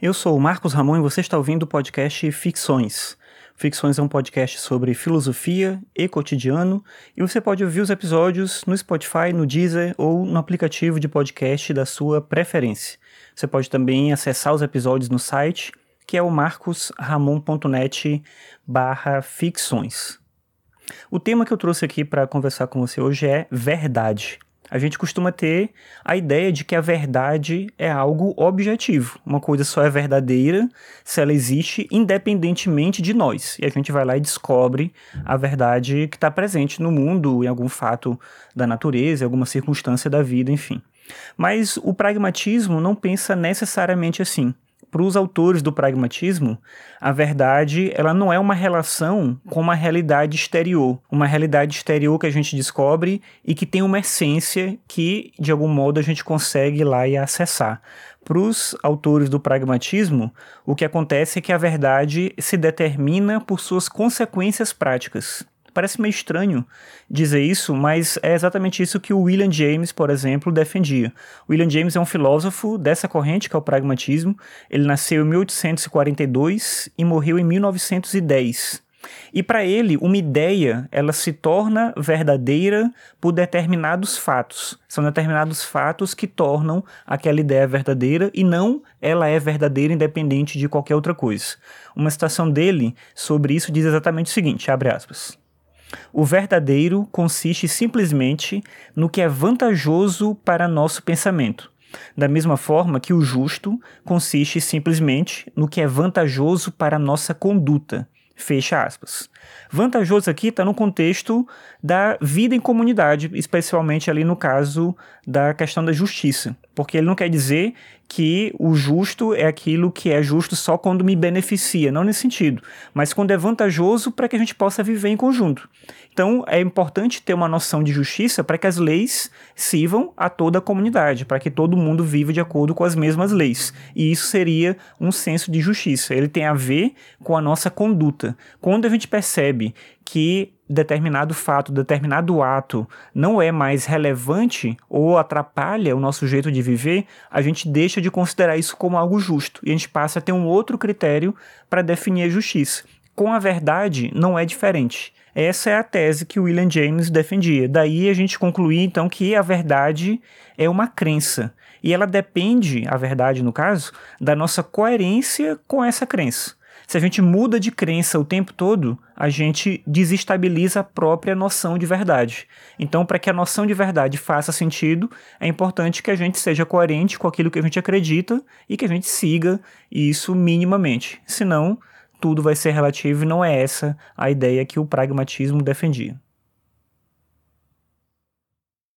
Eu sou o Marcos Ramon e você está ouvindo o podcast Ficções. Ficções é um podcast sobre filosofia e cotidiano e você pode ouvir os episódios no Spotify, no Deezer ou no aplicativo de podcast da sua preferência. Você pode também acessar os episódios no site, que é o marcosramon.net barra ficções. O tema que eu trouxe aqui para conversar com você hoje é verdade. A gente costuma ter a ideia de que a verdade é algo objetivo. Uma coisa só é verdadeira se ela existe independentemente de nós. E a gente vai lá e descobre a verdade que está presente no mundo, em algum fato da natureza, em alguma circunstância da vida, enfim. Mas o pragmatismo não pensa necessariamente assim para os autores do pragmatismo, a verdade ela não é uma relação com uma realidade exterior, uma realidade exterior que a gente descobre e que tem uma essência que de algum modo a gente consegue ir lá e acessar. Para os autores do pragmatismo, o que acontece é que a verdade se determina por suas consequências práticas. Parece meio estranho dizer isso, mas é exatamente isso que o William James, por exemplo, defendia. William James é um filósofo dessa corrente, que é o pragmatismo. Ele nasceu em 1842 e morreu em 1910. E para ele, uma ideia, ela se torna verdadeira por determinados fatos. São determinados fatos que tornam aquela ideia verdadeira e não ela é verdadeira independente de qualquer outra coisa. Uma citação dele sobre isso diz exatamente o seguinte, abre aspas: o verdadeiro consiste simplesmente no que é vantajoso para nosso pensamento, da mesma forma que o justo consiste simplesmente no que é vantajoso para nossa conduta. Fecha aspas. Vantajoso aqui está no contexto da vida em comunidade, especialmente ali no caso da questão da justiça, porque ele não quer dizer que o justo é aquilo que é justo só quando me beneficia, não nesse sentido, mas quando é vantajoso para que a gente possa viver em conjunto. Então é importante ter uma noção de justiça para que as leis sirvam a toda a comunidade, para que todo mundo viva de acordo com as mesmas leis. E isso seria um senso de justiça. Ele tem a ver com a nossa conduta. Quando a gente percebe que determinado fato, determinado ato não é mais relevante ou atrapalha o nosso jeito de viver, a gente deixa de considerar isso como algo justo e a gente passa a ter um outro critério para definir a justiça. Com a verdade, não é diferente. Essa é a tese que William James defendia. Daí a gente concluir então que a verdade é uma crença e ela depende, a verdade no caso, da nossa coerência com essa crença. Se a gente muda de crença o tempo todo, a gente desestabiliza a própria noção de verdade. Então, para que a noção de verdade faça sentido, é importante que a gente seja coerente com aquilo que a gente acredita e que a gente siga isso minimamente. Senão, tudo vai ser relativo e não é essa a ideia que o pragmatismo defendia.